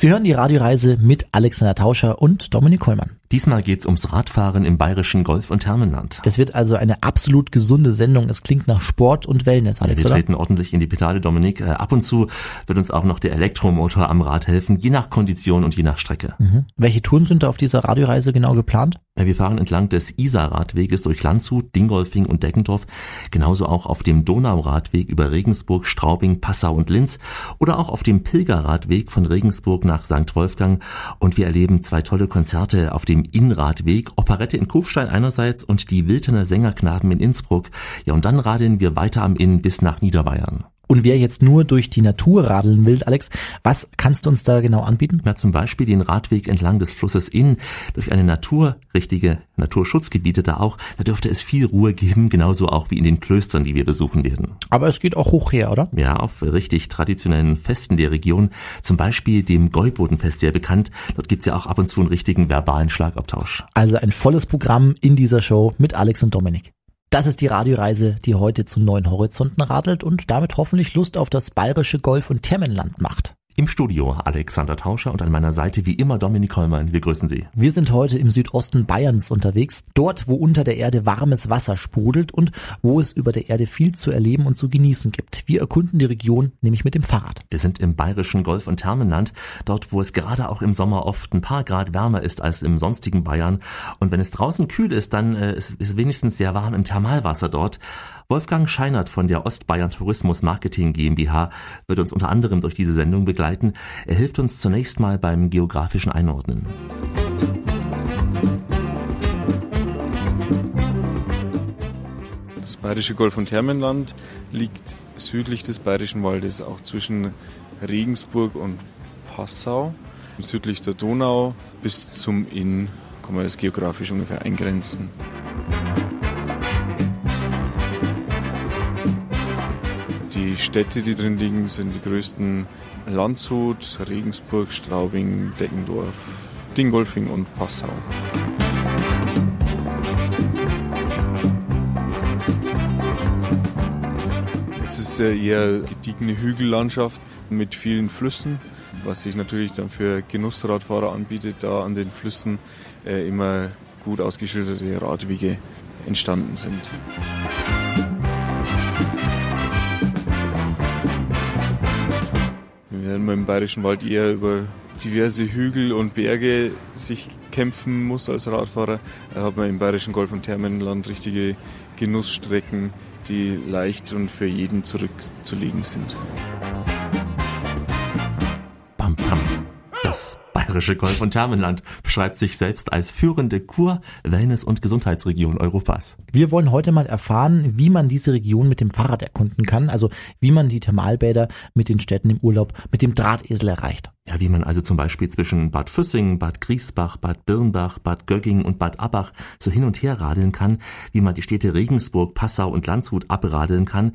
Sie hören die Radioreise mit Alexander Tauscher und Dominik Kollmann. Diesmal geht's ums Radfahren im bayerischen Golf- und Thermenland. Es wird also eine absolut gesunde Sendung. Es klingt nach Sport und Wellness, Alex, ja, wir treten ordentlich in die Pedale, Dominik. Äh, ab und zu wird uns auch noch der Elektromotor am Rad helfen, je nach Kondition und je nach Strecke. Mhm. Welche Touren sind da auf dieser Radioreise genau geplant? Ja, wir fahren entlang des Isar-Radweges durch Landshut, Dingolfing und Deckendorf, genauso auch auf dem Donauradweg über Regensburg, Straubing, Passau und Linz oder auch auf dem Pilgerradweg von Regensburg nach St. Wolfgang und wir erleben zwei tolle Konzerte auf dem Innradweg, Operette in Kufstein einerseits und die Wiltener Sängerknaben in Innsbruck. Ja, und dann radeln wir weiter am Inn bis nach Niederbayern. Und wer jetzt nur durch die Natur radeln will, Alex, was kannst du uns da genau anbieten? Na, zum Beispiel den Radweg entlang des Flusses Inn durch eine naturrichtige Naturschutzgebiete da auch. Da dürfte es viel Ruhe geben, genauso auch wie in den Klöstern, die wir besuchen werden. Aber es geht auch hoch her, oder? Ja, auf richtig traditionellen Festen der Region, zum Beispiel dem Gäubodenfest sehr bekannt. Dort gibt's ja auch ab und zu einen richtigen verbalen Schlagabtausch. Also ein volles Programm in dieser Show mit Alex und Dominik. Das ist die Radioreise, die heute zu neuen Horizonten radelt und damit hoffentlich Lust auf das bayerische Golf- und Thermenland macht. Im Studio Alexander Tauscher und an meiner Seite wie immer Dominik Hollmann. Wir grüßen Sie. Wir sind heute im Südosten Bayerns unterwegs, dort wo unter der Erde warmes Wasser sprudelt und wo es über der Erde viel zu erleben und zu genießen gibt. Wir erkunden die Region nämlich mit dem Fahrrad. Wir sind im bayerischen Golf- und Thermenland, dort wo es gerade auch im Sommer oft ein paar Grad wärmer ist als im sonstigen Bayern. Und wenn es draußen kühl ist, dann äh, ist es wenigstens sehr warm im Thermalwasser dort. Wolfgang Scheinert von der Ostbayern Tourismus Marketing GmbH wird uns unter anderem durch diese Sendung begleiten. Er hilft uns zunächst mal beim geografischen Einordnen. Das Bayerische Golf- und Thermenland liegt südlich des Bayerischen Waldes, auch zwischen Regensburg und Passau. Südlich der Donau bis zum Inn kann man das geografisch ungefähr eingrenzen. Die Städte, die drin liegen, sind die größten Landshut, Regensburg, Straubing, Deckendorf, Dingolfing und Passau. Es ist eine eher gediegene Hügellandschaft mit vielen Flüssen, was sich natürlich dann für Genussradfahrer anbietet, da an den Flüssen äh, immer gut ausgeschilderte Radwege entstanden sind. Im Bayerischen Wald eher über diverse Hügel und Berge sich kämpfen muss als Radfahrer, hat man im Bayerischen Golf- und Thermenland richtige Genussstrecken, die leicht und für jeden zurückzulegen sind. Bam, bam. Das bayerische Golf- und Thermenland beschreibt sich selbst als führende Kur-, Wellness- und Gesundheitsregion Europas. Wir wollen heute mal erfahren, wie man diese Region mit dem Fahrrad erkunden kann, also wie man die Thermalbäder mit den Städten im Urlaub mit dem Drahtesel erreicht. Ja, wie man also zum Beispiel zwischen Bad Füssing, Bad Griesbach, Bad Birnbach, Bad Gögging und Bad Abbach so hin und her radeln kann, wie man die Städte Regensburg, Passau und Landshut abradeln kann,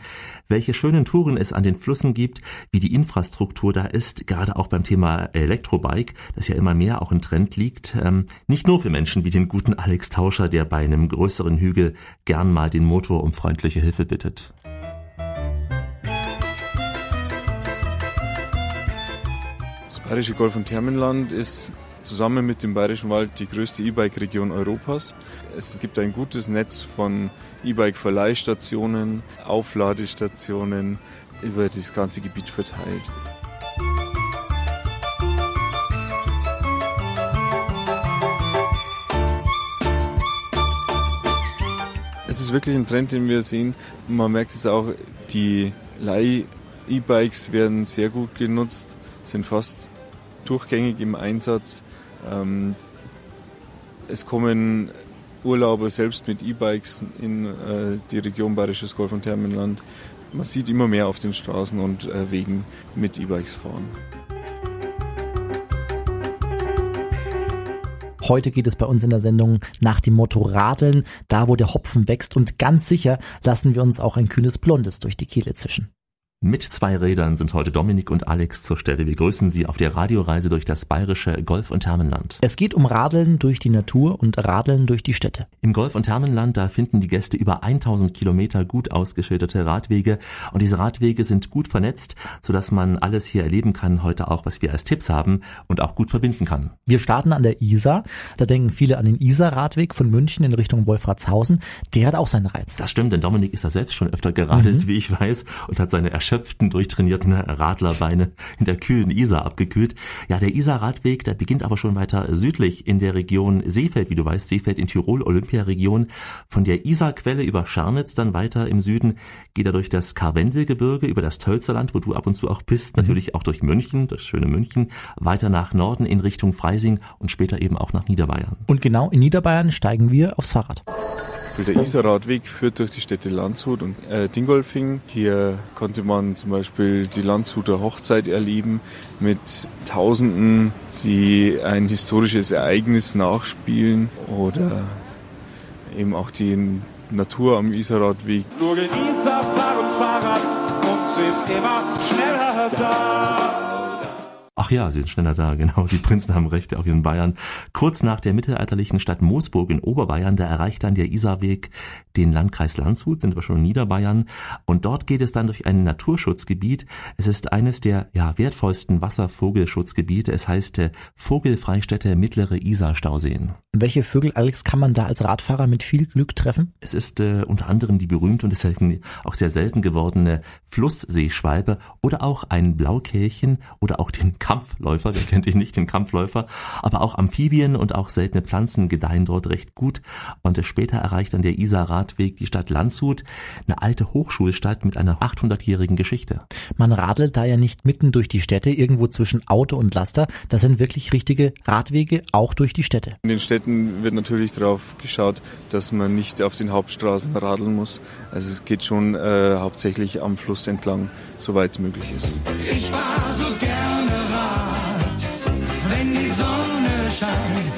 welche schönen Touren es an den Flüssen gibt, wie die Infrastruktur da ist, gerade auch beim Thema Elektrobike, das ja immer mehr auch in Trend liegt, ähm, nicht nur für Menschen wie den guten Alex Tauscher, der bei einem größeren Hügel gern mal den Motor um freundliche Hilfe bittet. Das Bayerische Golf- und Thermenland ist zusammen mit dem Bayerischen Wald die größte E-Bike-Region Europas. Es gibt ein gutes Netz von E-Bike-Verleihstationen, Aufladestationen über das ganze Gebiet verteilt. Es ist wirklich ein Trend, den wir sehen. Man merkt es auch, die Leih-E-Bikes werden sehr gut genutzt sind fast durchgängig im Einsatz. Ähm, es kommen Urlauber selbst mit E-Bikes in äh, die Region Bayerisches Golf- und Thermenland. Man sieht immer mehr auf den Straßen und äh, Wegen mit E-Bikes fahren. Heute geht es bei uns in der Sendung nach dem Motto Radeln, da wo der Hopfen wächst und ganz sicher lassen wir uns auch ein kühles Blondes durch die Kehle zischen. Mit zwei Rädern sind heute Dominik und Alex zur Stelle. Wir grüßen Sie auf der Radioreise durch das bayerische Golf- und Thermenland. Es geht um Radeln durch die Natur und Radeln durch die Städte. Im Golf- und Thermenland, da finden die Gäste über 1000 Kilometer gut ausgeschilderte Radwege und diese Radwege sind gut vernetzt, sodass man alles hier erleben kann, heute auch, was wir als Tipps haben und auch gut verbinden kann. Wir starten an der Isar. Da denken viele an den Isar-Radweg von München in Richtung Wolfratshausen. Der hat auch seinen Reiz. Das stimmt, denn Dominik ist da selbst schon öfter geradelt, mhm. wie ich weiß, und hat seine erschöpften, durchtrainierten Radlerbeine in der kühlen Isar abgekühlt. Ja, der Isar-Radweg, der beginnt aber schon weiter südlich in der Region Seefeld, wie du weißt, Seefeld in Tirol, Olympiaregion. Von der Isarquelle über Scharnitz dann weiter im Süden geht er durch das Karwendelgebirge, über das Tölzerland, wo du ab und zu auch bist, mhm. natürlich auch durch München, das schöne München, weiter nach Norden in Richtung Freising und später eben auch nach Niederbayern. Und genau in Niederbayern steigen wir aufs Fahrrad. Der Isarradweg führt durch die Städte Landshut und äh, Dingolfing. Hier konnte man zum Beispiel die Landshuter Hochzeit erleben mit Tausenden, die ein historisches Ereignis nachspielen oder eben auch die Natur am Isarradweg. Nur Isar fahren Fahrrad und sind immer schneller da. Ach ja, sie sind schneller da, genau. Die Prinzen haben recht, auch in Bayern. Kurz nach der mittelalterlichen Stadt Moosburg in Oberbayern, da erreicht dann der Isarweg den Landkreis Landshut, sind wir schon in Niederbayern. Und dort geht es dann durch ein Naturschutzgebiet. Es ist eines der ja, wertvollsten Wasservogelschutzgebiete. Es heißt äh, Vogelfreistätte Mittlere Isar-Stauseen. Welche Vögel, Alex, kann man da als Radfahrer mit viel Glück treffen? Es ist äh, unter anderem die berühmte und deswegen auch sehr selten gewordene Flussseeschwalbe oder auch ein Blaukehlchen oder auch den Kampfläufer, wer kennt dich nicht, den Kampfläufer, aber auch Amphibien und auch seltene Pflanzen gedeihen dort recht gut und später erreicht dann der Isar-Radweg die Stadt Landshut, eine alte Hochschulstadt mit einer 800-jährigen Geschichte. Man radelt da ja nicht mitten durch die Städte, irgendwo zwischen Auto und Laster, das sind wirklich richtige Radwege, auch durch die Städte. In den Städten wird natürlich darauf geschaut, dass man nicht auf den Hauptstraßen radeln muss. Also es geht schon äh, hauptsächlich am Fluss entlang, soweit es möglich ist. Ich war so gerne side.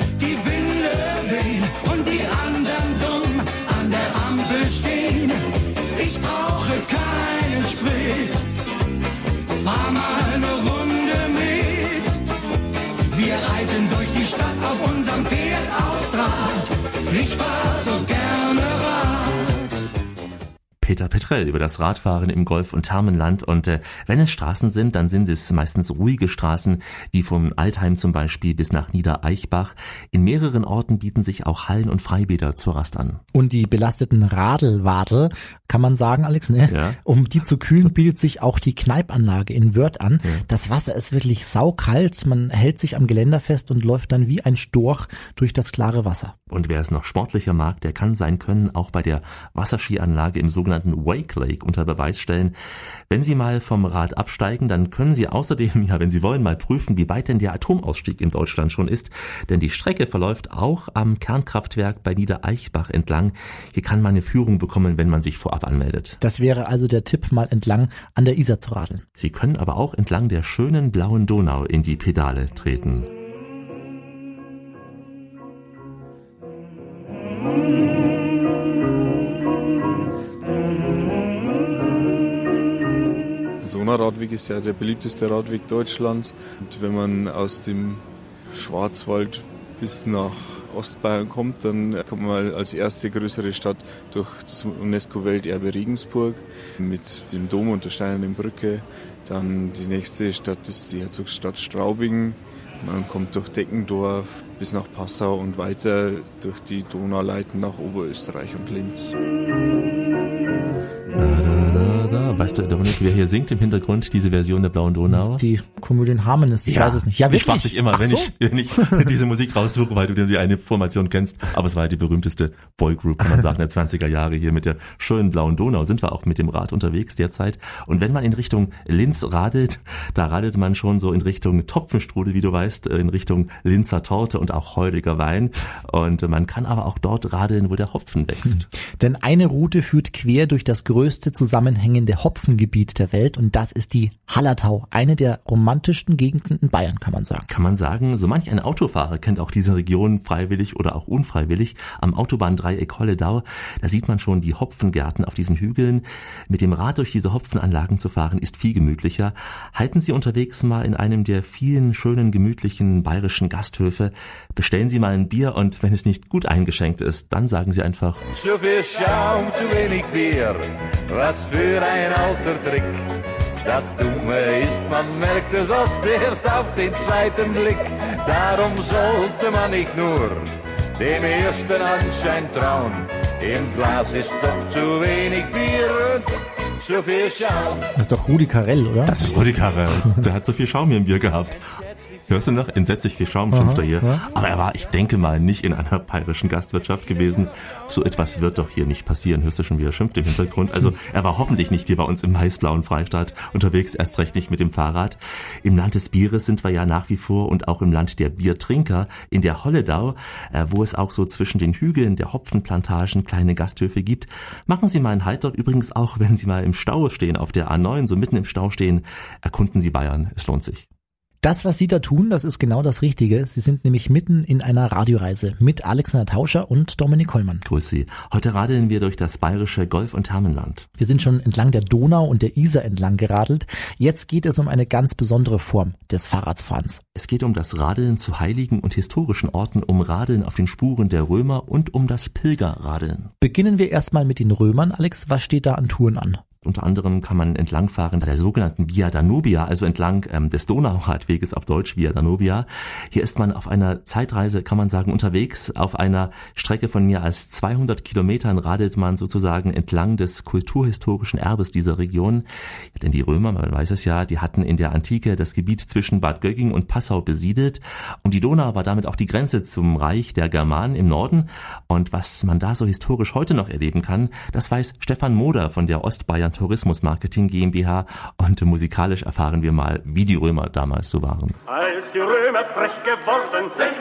Peter Petrell über das Radfahren im Golf- und Thermenland. Und äh, wenn es Straßen sind, dann sind es meistens ruhige Straßen, wie vom Altheim zum Beispiel bis nach Niedereichbach. In mehreren Orten bieten sich auch Hallen und Freibäder zur Rast an. Und die belasteten Radelwadel, kann man sagen, Alex, ne? Ja. Um die zu kühlen, bietet sich auch die Kneipanlage in Wörth an. Ja. Das Wasser ist wirklich saukalt. Man hält sich am Geländer fest und läuft dann wie ein Storch durch das klare Wasser. Und wer es noch sportlicher mag, der kann sein Können auch bei der Wasserskianlage im sogenannten sogenannten Wake Lake unter Beweis stellen. Wenn Sie mal vom Rad absteigen, dann können Sie außerdem, ja, wenn Sie wollen, mal prüfen, wie weit denn der Atomausstieg in Deutschland schon ist. Denn die Strecke verläuft auch am Kernkraftwerk bei Niedereichbach entlang. Hier kann man eine Führung bekommen, wenn man sich vorab anmeldet. Das wäre also der Tipp, mal entlang an der Isar zu radeln. Sie können aber auch entlang der schönen blauen Donau in die Pedale treten. Donauradweg ist ja der beliebteste Radweg Deutschlands. Und wenn man aus dem Schwarzwald bis nach Ostbayern kommt, dann kommt man als erste größere Stadt durch das UNESCO-Welterbe Regensburg mit dem Dom und der Steinernen Brücke. Dann die nächste Stadt ist die Herzogsstadt Straubing. Man kommt durch Deckendorf bis nach Passau und weiter durch die Donauleiten nach Oberösterreich und Linz. Weißt du, Dominik, wer hier singt im Hintergrund, diese Version der Blauen Donau? Die Komödien Harmonist, ich ja, weiß es nicht. Ja, wirklich? Ich frage dich immer, wenn, so? ich, wenn ich diese Musik raussuche, weil du dir die eine Formation kennst. Aber es war ja die berühmteste Boygroup, kann man sagen, der 20er Jahre hier mit der schönen Blauen Donau. Sind wir auch mit dem Rad unterwegs derzeit. Und wenn man in Richtung Linz radelt, da radelt man schon so in Richtung Topfenstrudel, wie du weißt, in Richtung Linzer Torte und auch heuriger Wein. Und man kann aber auch dort radeln, wo der Hopfen wächst. Hm. Denn eine Route führt quer durch das größte zusammenhängende Hopfen Hopfengebiet der Welt und das ist die Hallertau, eine der romantischsten Gegenden in Bayern, kann man sagen. Kann man sagen, so manch ein Autofahrer kennt auch diese Region freiwillig oder auch unfreiwillig. Am Autobahndreieck Holledau, da sieht man schon die Hopfengärten auf diesen Hügeln. Mit dem Rad durch diese Hopfenanlagen zu fahren, ist viel gemütlicher. Halten Sie unterwegs mal in einem der vielen schönen, gemütlichen bayerischen Gasthöfe. Bestellen Sie mal ein Bier und wenn es nicht gut eingeschenkt ist, dann sagen Sie einfach Zu viel Schaum, zu wenig Bier, was für ein alter Trick. Das Dumme ist, man merkt es oft erst auf den zweiten Blick. Darum sollte man nicht nur dem ersten Anschein trauen. Im Glas ist doch zu wenig Bier und zu viel Schaum. Das ist doch Rudi Carell, oder? Das ist Rudi Carell. Der hat so viel Schaum hier im Bier gehabt. Hörst du noch? Entsetzlich viel Schaum schimpft er hier. Ja. Aber er war, ich denke mal, nicht in einer bayerischen Gastwirtschaft gewesen. So etwas wird doch hier nicht passieren. Hörst du schon, wie er schimpft im Hintergrund? Also er war hoffentlich nicht hier bei uns im weißblauen Freistaat unterwegs, erst recht nicht mit dem Fahrrad. Im Land des Bieres sind wir ja nach wie vor und auch im Land der Biertrinker in der Holledau, äh, wo es auch so zwischen den Hügeln der Hopfenplantagen kleine Gasthöfe gibt. Machen Sie mal einen Halt dort. Übrigens auch, wenn Sie mal im Stau stehen, auf der A9, so mitten im Stau stehen, erkunden Sie Bayern. Es lohnt sich. Das, was Sie da tun, das ist genau das Richtige. Sie sind nämlich mitten in einer Radioreise mit Alexander Tauscher und Dominik Kollmann. Grüß Sie. Heute radeln wir durch das bayerische Golf- und Thermenland. Wir sind schon entlang der Donau und der Isar entlang geradelt. Jetzt geht es um eine ganz besondere Form des Fahrradfahrens. Es geht um das Radeln zu heiligen und historischen Orten, um Radeln auf den Spuren der Römer und um das Pilgerradeln. Beginnen wir erstmal mit den Römern. Alex, was steht da an Touren an? Unter anderem kann man entlangfahren der sogenannten Via Danubia, also entlang ähm, des Donauradweges auf Deutsch Via Danubia. Hier ist man auf einer Zeitreise, kann man sagen, unterwegs. Auf einer Strecke von mehr als 200 Kilometern radelt man sozusagen entlang des kulturhistorischen Erbes dieser Region. Denn die Römer, man weiß es ja, die hatten in der Antike das Gebiet zwischen Bad Gögging und Passau besiedelt. Und die Donau war damit auch die Grenze zum Reich der Germanen im Norden. Und was man da so historisch heute noch erleben kann, das weiß Stefan Moder von der Ostbayern Tourismus Marketing GmbH und musikalisch erfahren wir mal, wie die Römer damals so waren. Als die Römer frech geworden sind,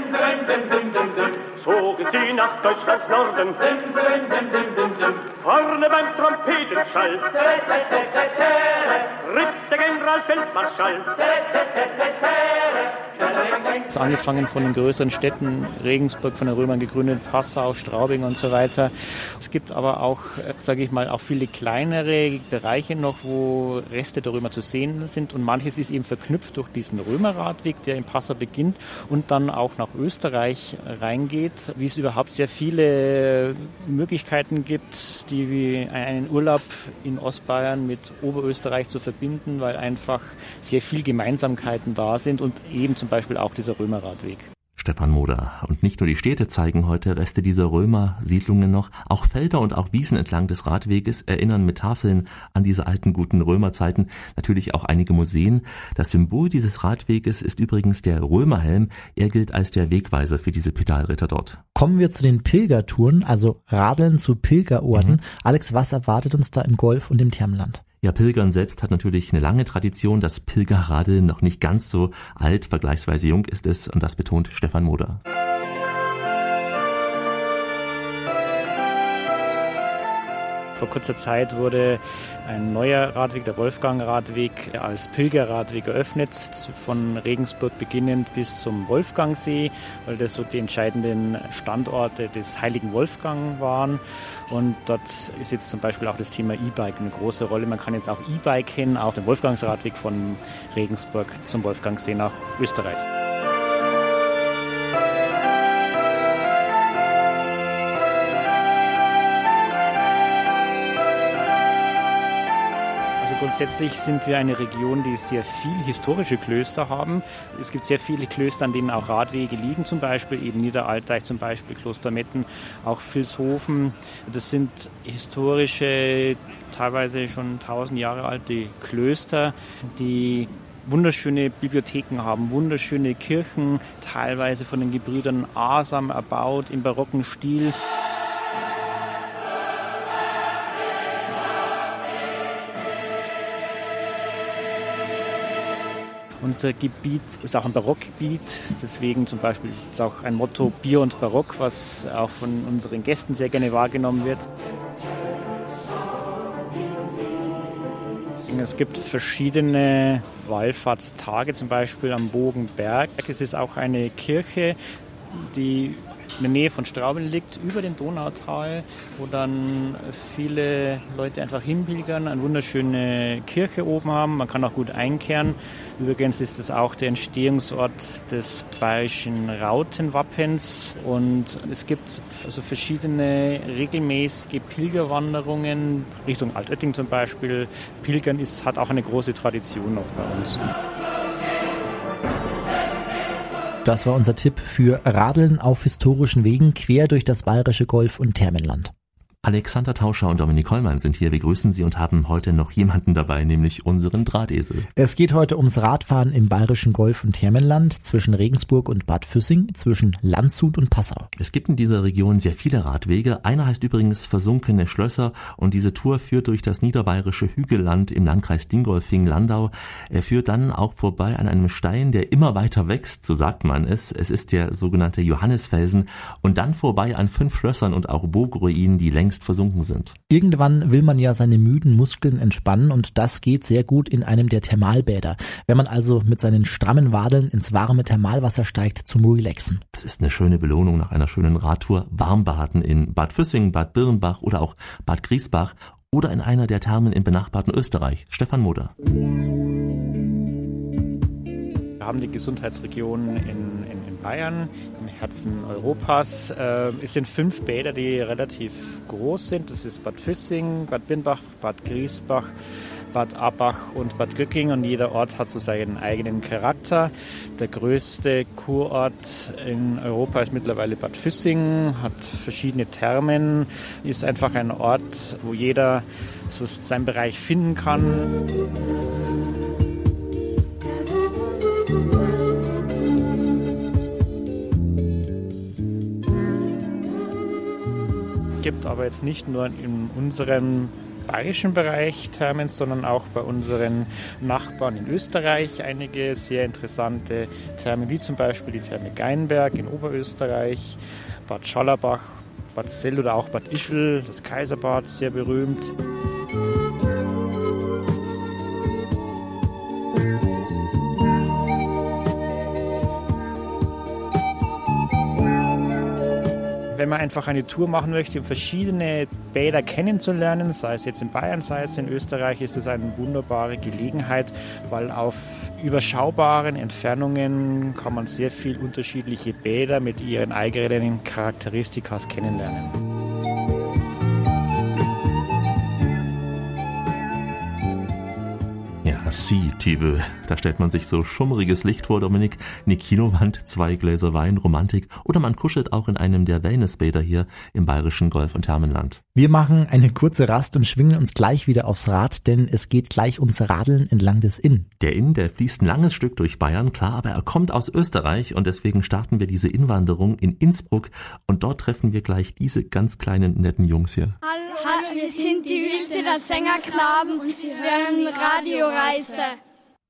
zogen sie nach Deutschlands Norden. Vorne beim Trompetenschall ritt der Generalfeldmarschall. Es angefangen von den größeren Städten, Regensburg von den Römern gegründet, Passau, Straubing und so weiter. Es gibt aber auch, sage ich mal, auch viele kleinere Bereiche noch, wo Reste der Römer zu sehen sind und manches ist eben verknüpft durch diesen Römerradweg, der in Passau beginnt und dann auch nach Österreich reingeht, wie es überhaupt sehr viele Möglichkeiten gibt, die wie einen Urlaub in Ostbayern mit Oberösterreich zu verbinden, weil einfach sehr viel Gemeinsamkeiten da sind und eben zum Beispiel auch dieser Römerradweg. Stefan Moder. Und nicht nur die Städte zeigen heute Reste dieser Römer-Siedlungen noch, auch Felder und auch Wiesen entlang des Radweges erinnern mit Tafeln an diese alten guten Römerzeiten. Natürlich auch einige Museen. Das Symbol dieses Radweges ist übrigens der Römerhelm. Er gilt als der Wegweiser für diese Pedalritter dort. Kommen wir zu den Pilgertouren, also Radeln zu Pilgerorten. Mhm. Alex, was erwartet uns da im Golf und im Thermenland? Ja, Pilgern selbst hat natürlich eine lange Tradition. Das Pilgerradeln noch nicht ganz so alt, vergleichsweise jung ist es und das betont Stefan Moder. Vor kurzer Zeit wurde ein neuer Radweg, der Wolfgang-Radweg, als Pilgerradweg eröffnet, von Regensburg beginnend bis zum Wolfgangsee, weil das so die entscheidenden Standorte des heiligen Wolfgang waren. Und dort ist jetzt zum Beispiel auch das Thema E-Bike eine große Rolle. Man kann jetzt auch E-Bike hin auf den Wolfgangsradweg von Regensburg zum Wolfgangsee nach Österreich. Grundsätzlich sind wir eine Region, die sehr viel historische Klöster haben. Es gibt sehr viele Klöster, an denen auch Radwege liegen, zum Beispiel eben Niederalteich, zum Beispiel Kloster Metten, auch Vilshofen. Das sind historische, teilweise schon tausend Jahre alte Klöster, die wunderschöne Bibliotheken haben, wunderschöne Kirchen, teilweise von den Gebrüdern Asam erbaut im barocken Stil. Unser Gebiet ist auch ein Barockgebiet, deswegen zum Beispiel ist auch ein Motto Bier und Barock, was auch von unseren Gästen sehr gerne wahrgenommen wird. Es gibt verschiedene Wallfahrtstage, zum Beispiel am Bogenberg. Es ist auch eine Kirche, die in der Nähe von Straubing liegt, über dem Donautal, wo dann viele Leute einfach hinpilgern, eine wunderschöne Kirche oben haben. Man kann auch gut einkehren. Übrigens ist es auch der Entstehungsort des bayerischen Rautenwappens und es gibt also verschiedene regelmäßige Pilgerwanderungen Richtung Altötting zum Beispiel. Pilgern ist, hat auch eine große Tradition noch bei uns. Das war unser Tipp für Radeln auf historischen Wegen quer durch das bayerische Golf- und Thermenland. Alexander Tauscher und Dominik Hollmann sind hier. Wir grüßen Sie und haben heute noch jemanden dabei, nämlich unseren Drahtesel. Es geht heute ums Radfahren im bayerischen Golf- und Thermenland zwischen Regensburg und Bad Füssing, zwischen Landshut und Passau. Es gibt in dieser Region sehr viele Radwege. Einer heißt übrigens Versunkene Schlösser und diese Tour führt durch das niederbayerische Hügelland im Landkreis Dingolfing-Landau. Er führt dann auch vorbei an einem Stein, der immer weiter wächst, so sagt man es. Es ist der sogenannte Johannesfelsen und dann vorbei an fünf Schlössern und auch Burgruinen, die längst längst versunken sind. Irgendwann will man ja seine müden Muskeln entspannen und das geht sehr gut in einem der Thermalbäder. Wenn man also mit seinen strammen Wadeln ins warme Thermalwasser steigt zum Relaxen. Das ist eine schöne Belohnung nach einer schönen Radtour. Warmbaden in Bad Füssing, Bad Birnbach oder auch Bad Griesbach oder in einer der Thermen im benachbarten Österreich. Stefan Moder. Wir haben die Gesundheitsregion in, in, in Bayern, im Herzen Europas. Äh, es sind fünf Bäder, die relativ groß sind. Das ist Bad Füssing, Bad Birnbach, Bad Griesbach, Bad Abach und Bad Göcking und jeder Ort hat so seinen eigenen Charakter. Der größte Kurort in Europa ist mittlerweile Bad Füssing, hat verschiedene Thermen, ist einfach ein Ort, wo jeder so seinen Bereich finden kann. Gibt aber jetzt nicht nur in unserem bayerischen Bereich Thermen, sondern auch bei unseren Nachbarn in Österreich einige sehr interessante Thermen, wie zum Beispiel die Therme Geinberg in Oberösterreich, Bad Schallerbach, Bad Zell oder auch Bad Ischl, das Kaiserbad, sehr berühmt. Wenn man einfach eine Tour machen möchte, um verschiedene Bäder kennenzulernen, sei es jetzt in Bayern, sei es in Österreich, ist das eine wunderbare Gelegenheit, weil auf überschaubaren Entfernungen kann man sehr viel unterschiedliche Bäder mit ihren eigenen Charakteristika kennenlernen. Sea Tibel. Da stellt man sich so schummriges Licht vor, Dominik, eine Kinowand, zwei Gläser Wein, Romantik oder man kuschelt auch in einem der Wellnessbäder hier im bayerischen Golf- und Thermenland. Wir machen eine kurze Rast und schwingen uns gleich wieder aufs Rad, denn es geht gleich ums Radeln entlang des Inn. Der Inn, der fließt ein langes Stück durch Bayern, klar, aber er kommt aus Österreich und deswegen starten wir diese Innwanderung in Innsbruck und dort treffen wir gleich diese ganz kleinen netten Jungs hier. Hallo. Hallo, wir sind die Wildener Sängerknaben und Sie hören Radioreise.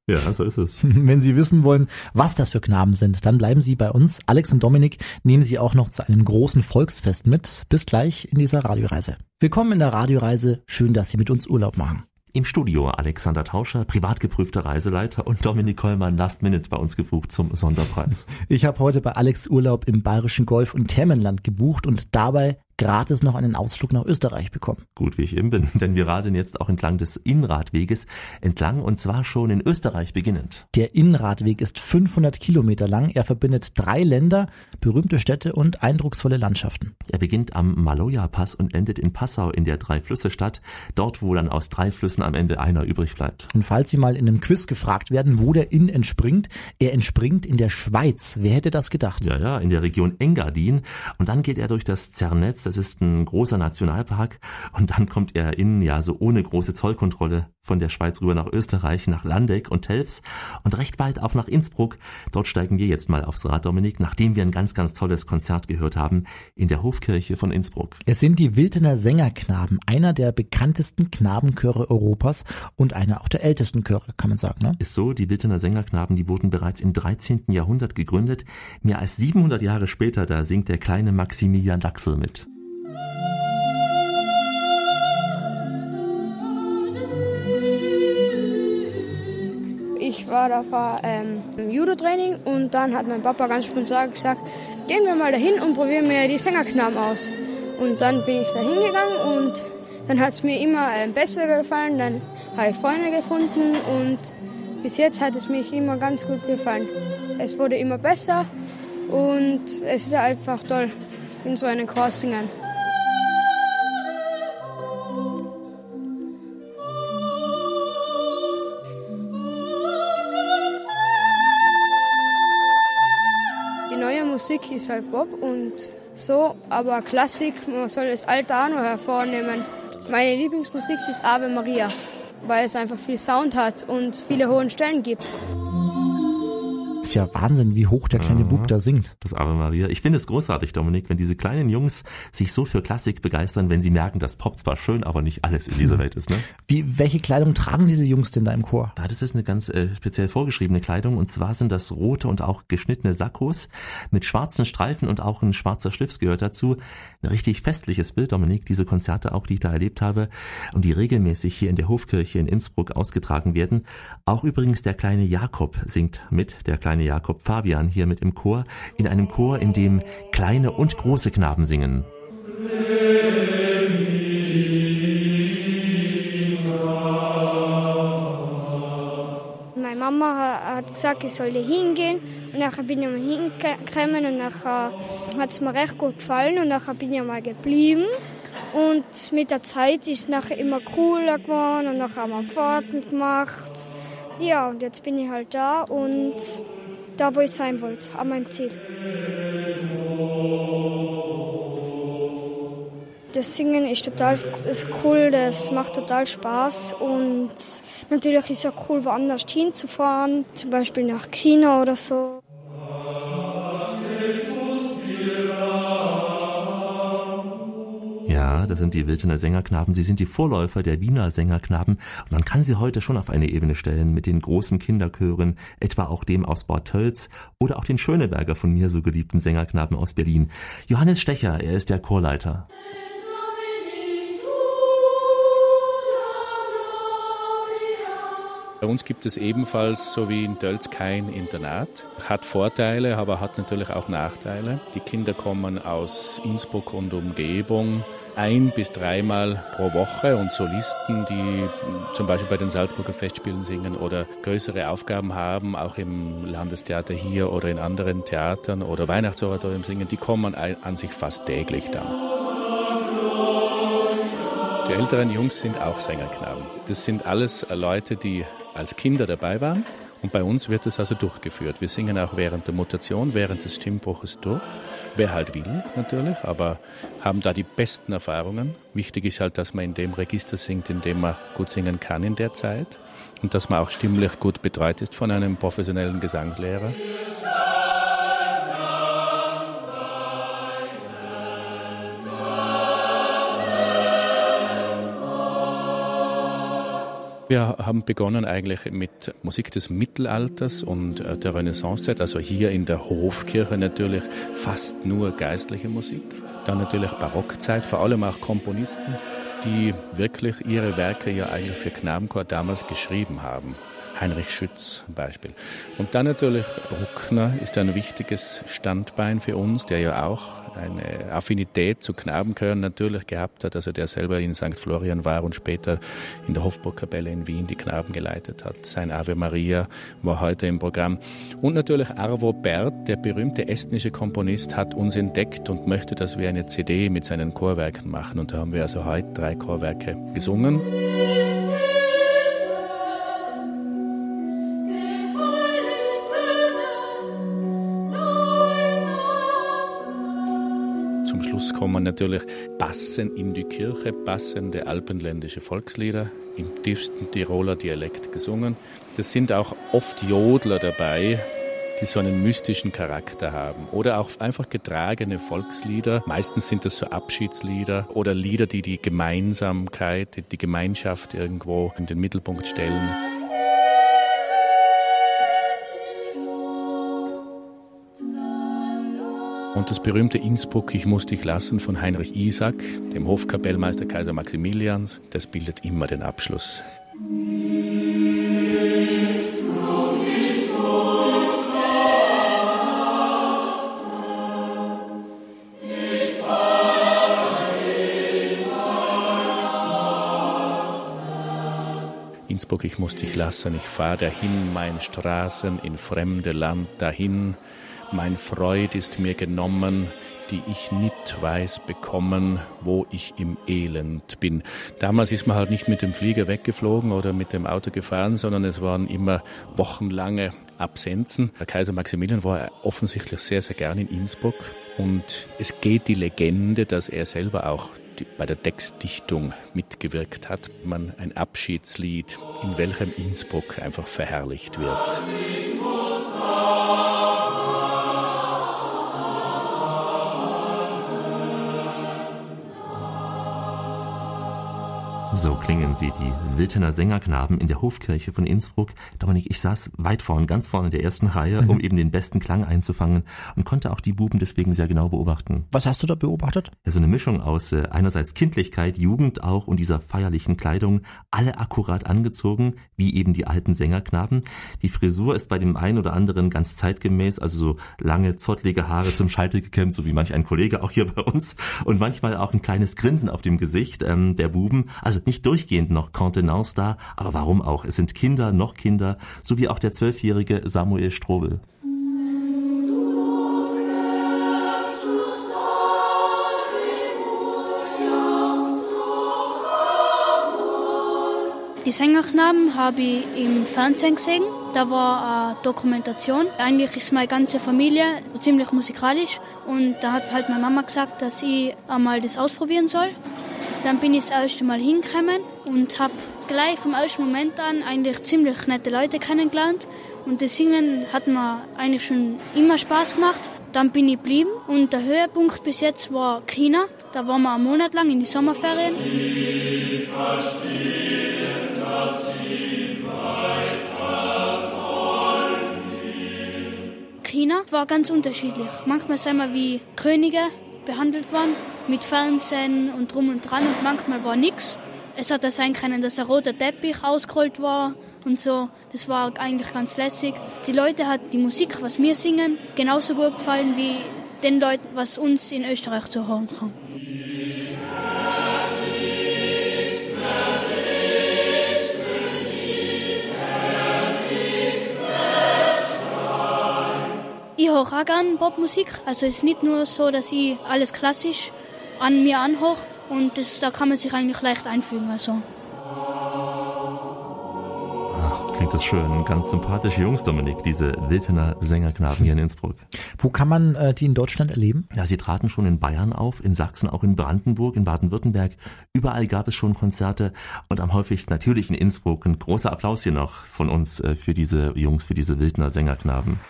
Ja, so ist es. Wenn Sie wissen wollen, was das für Knaben sind, dann bleiben Sie bei uns. Alex und Dominik nehmen Sie auch noch zu einem großen Volksfest mit. Bis gleich in dieser Radioreise. Willkommen in der Radioreise. Schön, dass Sie mit uns Urlaub machen. Im Studio Alexander Tauscher, privat geprüfter Reiseleiter und Dominik Kollmann Last Minute bei uns gebucht zum Sonderpreis. Ich habe heute bei Alex Urlaub im bayerischen Golf- und Thermenland gebucht und dabei gratis noch einen Ausflug nach Österreich bekommen. Gut, wie ich eben bin, denn wir radeln jetzt auch entlang des Innradweges entlang und zwar schon in Österreich beginnend. Der Innradweg ist 500 Kilometer lang. Er verbindet drei Länder, berühmte Städte und eindrucksvolle Landschaften. Er beginnt am Maloja-Pass und endet in Passau in der Drei-Flüsse-Stadt, dort wo dann aus drei Flüssen am Ende einer übrig bleibt. Und falls Sie mal in einem Quiz gefragt werden, wo der Inn entspringt, er entspringt in der Schweiz. Wer hätte das gedacht? Ja, ja, in der Region Engadin und dann geht er durch das Zernetz das ist ein großer Nationalpark und dann kommt er innen ja so ohne große Zollkontrolle von der Schweiz rüber nach Österreich, nach Landeck und Telfs und recht bald auch nach Innsbruck. Dort steigen wir jetzt mal aufs Rad, Dominik, nachdem wir ein ganz, ganz tolles Konzert gehört haben in der Hofkirche von Innsbruck. Es sind die Wildener Sängerknaben, einer der bekanntesten Knabenchöre Europas und einer auch der ältesten Chöre, kann man sagen. Ne? Ist so, die Wildener Sängerknaben, die wurden bereits im 13. Jahrhundert gegründet. Mehr als 700 Jahre später, da singt der kleine Maximilian Daxel mit. War da war ähm, Judo-Training und dann hat mein Papa ganz spontan gesagt, gehen wir mal dahin und probieren wir die Sängerknaben aus. Und dann bin ich da hingegangen und dann hat es mir immer äh, besser gefallen, dann habe ich Freunde gefunden und bis jetzt hat es mir immer ganz gut gefallen. Es wurde immer besser und es ist einfach toll, in so einem Chor singen. Musik ist halt Pop und so, aber Klassik, man soll das Alter auch noch hervornehmen. Meine Lieblingsmusik ist Ave Maria, weil es einfach viel Sound hat und viele hohen Stellen gibt. Ist ja Wahnsinn, wie hoch der kleine mhm. Bub da singt. Das Ave Maria. Ich finde es großartig, Dominik, wenn diese kleinen Jungs sich so für Klassik begeistern, wenn sie merken, dass Pop zwar schön, aber nicht alles in dieser hm. Welt ist. Ne? Wie, welche Kleidung tragen diese Jungs denn da im Chor? Ja, das ist eine ganz äh, speziell vorgeschriebene Kleidung und zwar sind das rote und auch geschnittene Sakkos mit schwarzen Streifen und auch ein schwarzer Schlips gehört dazu. Ein richtig festliches Bild, Dominik, diese Konzerte auch, die ich da erlebt habe und die regelmäßig hier in der Hofkirche in Innsbruck ausgetragen werden. Auch übrigens der kleine Jakob singt mit, der kleine kleine Jakob Fabian hier mit im Chor, in einem Chor, in dem kleine und große Knaben singen. Meine Mama hat gesagt, ich soll hingehen und nachher bin ich mal hingekommen und nachher hat es mir recht gut gefallen und nachher bin ich mal geblieben. Und mit der Zeit ist es nachher immer cooler geworden und nachher haben wir Fahrten gemacht. Ja, und jetzt bin ich halt da und da, wo ich sein wollte, an meinem Ziel. Das Singen ist total ist cool, das macht total Spaß und natürlich ist es auch cool, woanders hinzufahren, zum Beispiel nach China oder so. Ja, das sind die Wildener Sängerknaben. Sie sind die Vorläufer der Wiener Sängerknaben. Und man kann sie heute schon auf eine Ebene stellen mit den großen Kinderchören, etwa auch dem aus Bad Tölz oder auch den Schöneberger von mir so geliebten Sängerknaben aus Berlin. Johannes Stecher, er ist der Chorleiter. Bei uns gibt es ebenfalls, so wie in Dölz, kein Internat. Hat Vorteile, aber hat natürlich auch Nachteile. Die Kinder kommen aus Innsbruck und Umgebung ein bis dreimal pro Woche und Solisten, die zum Beispiel bei den Salzburger Festspielen singen oder größere Aufgaben haben, auch im Landestheater hier oder in anderen Theatern oder Weihnachtsoratorium singen, die kommen an sich fast täglich dann. Die älteren Jungs sind auch Sängerknaben. Das sind alles Leute, die als Kinder dabei waren. Und bei uns wird es also durchgeführt. Wir singen auch während der Mutation, während des Stimmbruches durch. Wer halt will, natürlich, aber haben da die besten Erfahrungen. Wichtig ist halt, dass man in dem Register singt, in dem man gut singen kann in der Zeit. Und dass man auch stimmlich gut betreut ist von einem professionellen Gesangslehrer. Wir haben begonnen eigentlich mit Musik des Mittelalters und äh, der Renaissancezeit, also hier in der Hofkirche natürlich fast nur geistliche Musik. Dann natürlich Barockzeit, vor allem auch Komponisten, die wirklich ihre Werke ja eigentlich für Knabenchor damals geschrieben haben. Heinrich Schütz Beispiel. Und dann natürlich Bruckner ist ein wichtiges Standbein für uns, der ja auch eine Affinität zu Knabenchören natürlich gehabt hat, also der selber in St. Florian war und später in der Hofburgkapelle in Wien die Knaben geleitet hat. Sein Ave Maria war heute im Programm. Und natürlich Arvo Bert, der berühmte estnische Komponist, hat uns entdeckt und möchte, dass wir eine CD mit seinen Chorwerken machen. Und da haben wir also heute drei Chorwerke gesungen. Schluss kommen natürlich Passen in die Kirche, passende alpenländische Volkslieder im tiefsten Tiroler Dialekt gesungen. Das sind auch oft Jodler dabei, die so einen mystischen Charakter haben. Oder auch einfach getragene Volkslieder. Meistens sind das so Abschiedslieder oder Lieder, die die Gemeinsamkeit, die Gemeinschaft irgendwo in den Mittelpunkt stellen. Und das berühmte Innsbruck, ich muss dich lassen von Heinrich Isaac, dem Hofkapellmeister Kaiser Maximilians, das bildet immer den Abschluss. Innsbruck, ich muss dich lassen, ich fahre dahin, mein Straßen in fremde Land dahin mein Freud ist mir genommen, die ich nicht weiß bekommen, wo ich im Elend bin. Damals ist man halt nicht mit dem Flieger weggeflogen oder mit dem Auto gefahren, sondern es waren immer wochenlange Absenzen. Der Kaiser Maximilian war offensichtlich sehr, sehr gern in Innsbruck und es geht die Legende, dass er selber auch bei der Textdichtung mitgewirkt hat. Man ein Abschiedslied, in welchem Innsbruck einfach verherrlicht wird. So klingen sie, die Wiltener Sängerknaben in der Hofkirche von Innsbruck. Dominik, ich saß weit vorn, ganz vorne in der ersten Reihe, um mhm. eben den besten Klang einzufangen und konnte auch die Buben deswegen sehr genau beobachten. Was hast du da beobachtet? Ja, so eine Mischung aus äh, einerseits Kindlichkeit, Jugend auch und dieser feierlichen Kleidung, alle akkurat angezogen, wie eben die alten Sängerknaben. Die Frisur ist bei dem einen oder anderen ganz zeitgemäß, also so lange, zottlige Haare zum Scheitel gekämmt, so wie manch ein Kollege auch hier bei uns und manchmal auch ein kleines Grinsen auf dem Gesicht ähm, der Buben. Also nicht durchgehend noch Contenance da, aber warum auch? Es sind Kinder, noch Kinder, so wie auch der zwölfjährige Samuel Strobel. Die Sängerknaben habe ich im Fernsehen gesehen. Da war eine Dokumentation. Eigentlich ist meine ganze Familie ziemlich musikalisch und da hat halt meine Mama gesagt, dass ich einmal das ausprobieren soll. Dann bin ich das erste Mal hingekommen und habe gleich vom ersten Moment an eigentlich ziemlich nette Leute kennengelernt. Und das Singen hat mir eigentlich schon immer Spaß gemacht. Dann bin ich geblieben und der Höhepunkt bis jetzt war China. Da waren wir einen Monat lang in die Sommerferien. Sie verstehen, dass sie weiter China war ganz unterschiedlich. Manchmal sind wir wie Könige behandelt worden mit Fernsehen und drum und dran und manchmal war nichts. Es hat sein können, dass der rote Teppich ausgerollt war und so. Das war eigentlich ganz lässig. Die Leute hat die Musik, was wir singen, genauso gut gefallen wie den Leuten, was uns in Österreich zu hören kommt. Ich höre auch gerne Popmusik. Also es ist nicht nur so, dass ich alles klassisch an mir anhoch und das, da kann man sich eigentlich leicht einfügen. Also. Ach, klingt das schön. Ganz sympathische Jungs, Dominik, diese Wiltener Sängerknaben hier in Innsbruck. Wo kann man äh, die in Deutschland erleben? Ja, sie traten schon in Bayern auf, in Sachsen, auch in Brandenburg, in Baden-Württemberg. Überall gab es schon Konzerte und am häufigsten natürlich in Innsbruck. Ein großer Applaus hier noch von uns äh, für diese Jungs, für diese Wildner Sängerknaben.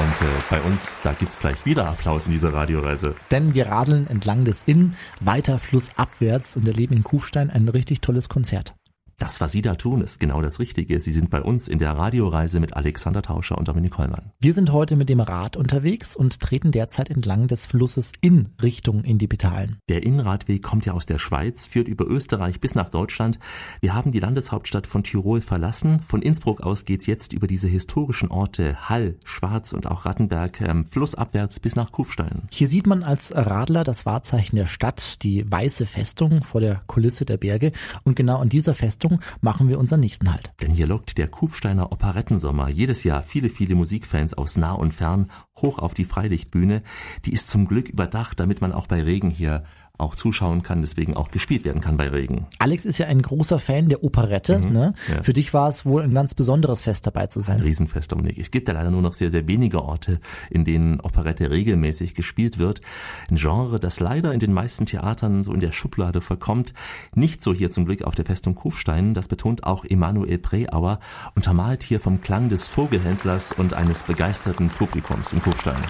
Und äh, bei uns, da gibt's gleich wieder Applaus in dieser Radioreise. Denn wir radeln entlang des Inn weiter flussabwärts und erleben in Kufstein ein richtig tolles Konzert. Das, was Sie da tun, ist genau das Richtige. Sie sind bei uns in der Radioreise mit Alexander Tauscher und Dominik Hollmann. Wir sind heute mit dem Rad unterwegs und treten derzeit entlang des Flusses in Richtung in die Petalen. Der Innenradweg kommt ja aus der Schweiz, führt über Österreich bis nach Deutschland. Wir haben die Landeshauptstadt von Tirol verlassen. Von Innsbruck aus geht's jetzt über diese historischen Orte Hall, Schwarz und auch Rattenberg ähm, flussabwärts bis nach Kufstein. Hier sieht man als Radler das Wahrzeichen der Stadt, die weiße Festung vor der Kulisse der Berge. Und genau an dieser Festung Richtung machen wir unseren nächsten Halt. Denn hier lockt der Kufsteiner Operettensommer jedes Jahr viele, viele Musikfans aus nah und fern hoch auf die Freilichtbühne. Die ist zum Glück überdacht, damit man auch bei Regen hier auch zuschauen kann, deswegen auch gespielt werden kann bei Regen. Alex ist ja ein großer Fan der Operette. Mhm, ne? Ja. Für dich war es wohl ein ganz besonderes Fest dabei zu sein. Ein Riesenfest, Dominik. Es gibt ja leider nur noch sehr, sehr wenige Orte, in denen Operette regelmäßig gespielt wird. Ein Genre, das leider in den meisten Theatern so in der Schublade verkommt. Nicht so hier zum Glück auf der Festung Kufstein. Das betont auch Emanuel Preauer, untermalt hier vom Klang des Vogelhändlers und eines begeisterten Publikums in Kufstein.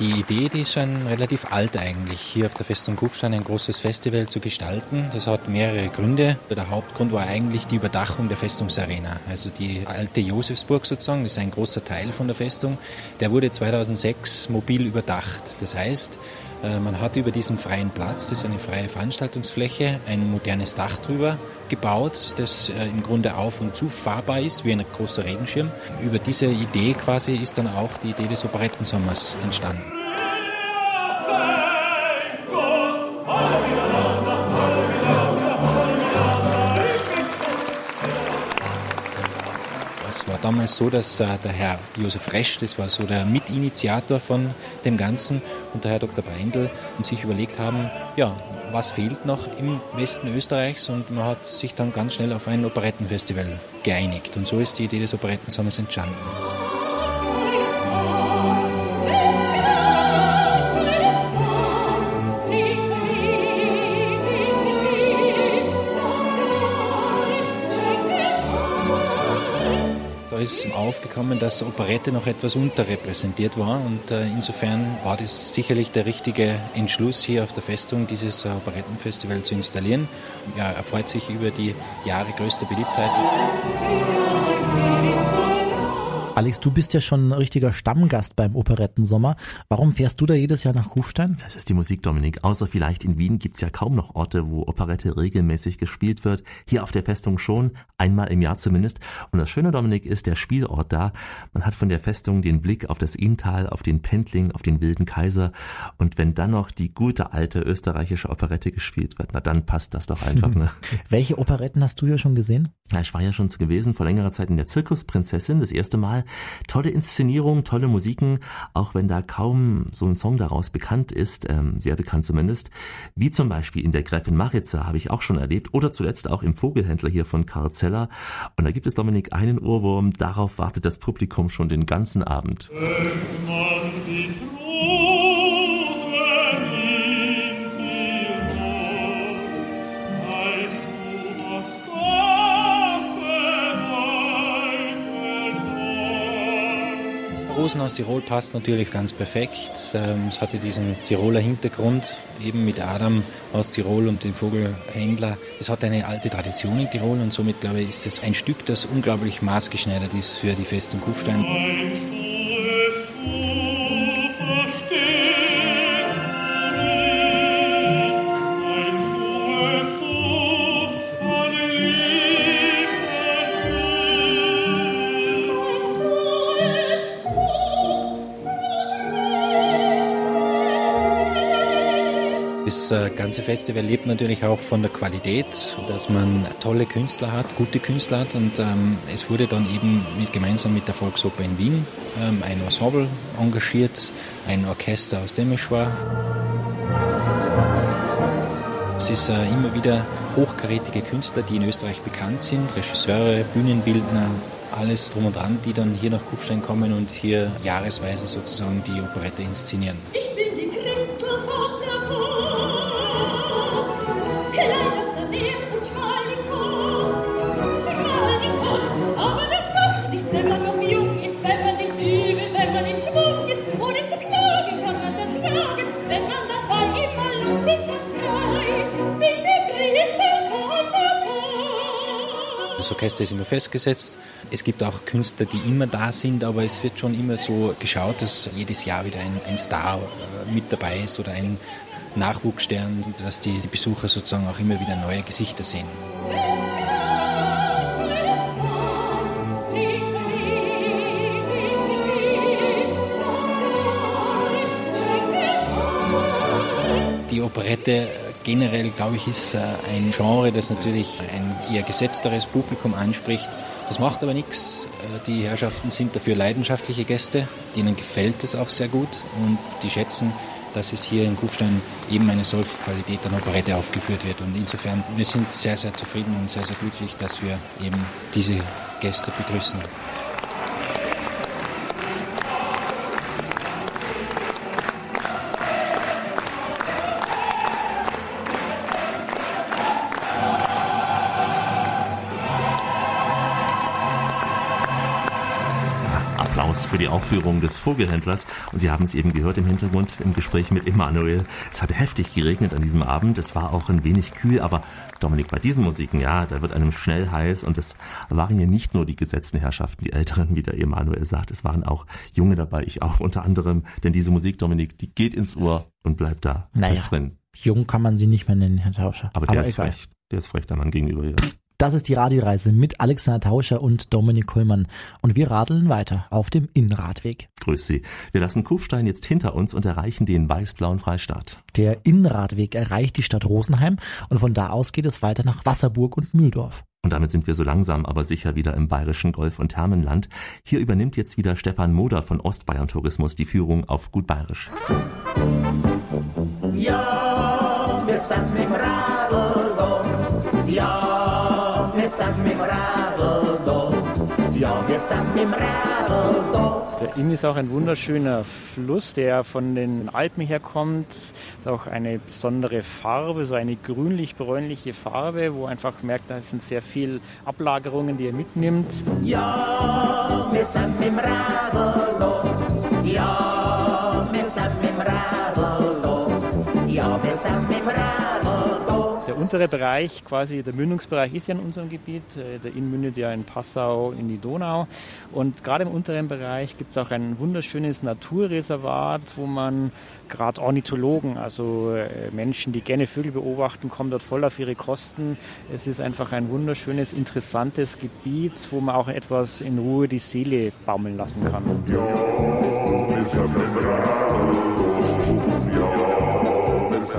Die Idee, die ist schon relativ alt eigentlich, hier auf der Festung Kufstein ein großes Festival zu gestalten. Das hat mehrere Gründe. Der Hauptgrund war eigentlich die Überdachung der Festungsarena. Also die alte Josefsburg sozusagen, das ist ein großer Teil von der Festung, der wurde 2006 mobil überdacht. Das heißt, äh, man hat über diesen freien Platz, das ist eine freie Veranstaltungsfläche, ein modernes Dach drüber gebaut, das äh, im Grunde auf und zu fahrbar ist, wie ein großer Regenschirm. Über diese Idee quasi ist dann auch die Idee des Operettensommers entstanden. Damals so, dass äh, der Herr Josef Resch, das war so der Mitinitiator von dem Ganzen, und der Herr Dr. Breindl sich überlegt haben, ja, was fehlt noch im Westen Österreichs und man hat sich dann ganz schnell auf ein Operettenfestival geeinigt. Und so ist die Idee des Operettensommers entstanden. Ist aufgekommen, dass Operette noch etwas unterrepräsentiert war und äh, insofern war das sicherlich der richtige Entschluss hier auf der Festung, dieses äh, Operettenfestival zu installieren. Er freut sich über die Jahre größter Beliebtheit. Alex, du bist ja schon ein richtiger Stammgast beim Operettensommer. Warum fährst du da jedes Jahr nach Kufstein? Das ist die Musik, Dominik. Außer vielleicht in Wien gibt's ja kaum noch Orte, wo Operette regelmäßig gespielt wird. Hier auf der Festung schon, einmal im Jahr zumindest. Und das Schöne, Dominik, ist der Spielort da. Man hat von der Festung den Blick auf das Inntal, auf den Pendling, auf den Wilden Kaiser. Und wenn dann noch die gute alte österreichische Operette gespielt wird, na dann passt das doch einfach. Ne? Welche Operetten hast du hier schon gesehen? Ja, ich war ja schon gewesen vor längerer Zeit in der Zirkusprinzessin, das erste Mal. Tolle Inszenierung, tolle Musiken, auch wenn da kaum so ein Song daraus bekannt ist, ähm, sehr bekannt zumindest. Wie zum Beispiel in der Gräfin Maritza habe ich auch schon erlebt oder zuletzt auch im Vogelhändler hier von Karl Zeller. Und da gibt es Dominik einen Ohrwurm, darauf wartet das Publikum schon den ganzen Abend. Rosen aus Tirol passt natürlich ganz perfekt. Ähm, es hatte diesen Tiroler Hintergrund, eben mit Adam aus Tirol und dem Vogelhändler. Es hat eine alte Tradition in Tirol und somit, glaube ich, ist es ein Stück, das unglaublich maßgeschneidert ist für die Festung Kufstein. Ganze Festival lebt natürlich auch von der Qualität, dass man tolle Künstler hat, gute Künstler hat und ähm, es wurde dann eben mit, gemeinsam mit der Volksoper in Wien ähm, ein Ensemble engagiert, ein Orchester aus Demeschwar. Es ist äh, immer wieder hochkarätige Künstler, die in Österreich bekannt sind, Regisseure, Bühnenbildner, alles drum und dran, die dann hier nach Kufstein kommen und hier jahresweise sozusagen die Operette inszenieren. Das ist immer festgesetzt. Es gibt auch Künstler, die immer da sind, aber es wird schon immer so geschaut, dass jedes Jahr wieder ein, ein Star äh, mit dabei ist oder ein Nachwuchsstern, dass die, die Besucher sozusagen auch immer wieder neue Gesichter sehen. Die Operette generell, glaube ich, ist äh, ein Genre, das natürlich ein eher gesetzteres Publikum anspricht. Das macht aber nichts. Äh, die Herrschaften sind dafür leidenschaftliche Gäste, denen gefällt es auch sehr gut und die schätzen, dass es hier in Kufstein eben eine solche Qualität an Operette aufgeführt wird. Und insofern, wir sind sehr, sehr zufrieden und sehr, sehr glücklich, dass wir eben diese Gäste begrüßen. Für die Aufführung des Vogelhändlers. Und Sie haben es eben gehört im Hintergrund im Gespräch mit Emanuel. Es hatte heftig geregnet an diesem Abend. Es war auch ein wenig kühl, aber Dominik, bei diesen Musiken, ja, da wird einem schnell heiß und es waren ja nicht nur die gesetzten Herrschaften, die Älteren, wie der Emanuel sagt. Es waren auch Junge dabei, ich auch unter anderem. Denn diese Musik, Dominik, die geht ins Ohr und bleibt da naja, drin. Jung kann man sie nicht mehr nennen, Herr Tauscher. Aber der aber ist frech. Der ist frech der Mann gegenüber. Ja. Das ist die Radioreise mit Alexander Tauscher und Dominik Kollmann. Und wir radeln weiter auf dem Innenradweg. Grüß Sie. Wir lassen Kufstein jetzt hinter uns und erreichen den weiß-blauen Freistaat. Der Innenradweg erreicht die Stadt Rosenheim und von da aus geht es weiter nach Wasserburg und Mühldorf. Und damit sind wir so langsam aber sicher wieder im bayerischen Golf- und Thermenland. Hier übernimmt jetzt wieder Stefan Moder von Ostbayern Tourismus die Führung auf Gut Bayerisch. Ja, wir sind sind im Radl Ja, der Inn ist auch ein wunderschöner Fluss, der von den Alpen herkommt. Ist auch eine besondere Farbe, so eine grünlich-bräunliche Farbe, wo einfach merkt, da sind sehr viele Ablagerungen, die er mitnimmt. Ja, wir sind im Radl Ja, wir sind im Radl Ja, wir sind im Radl der untere Bereich, quasi der Mündungsbereich ist ja in unserem Gebiet. Äh, der Inn mündet ja in Passau in die Donau. Und gerade im unteren Bereich gibt es auch ein wunderschönes Naturreservat, wo man gerade Ornithologen, also äh, Menschen, die gerne Vögel beobachten, kommen dort voll auf ihre Kosten. Es ist einfach ein wunderschönes, interessantes Gebiet, wo man auch etwas in Ruhe die Seele baumeln lassen kann. Ja,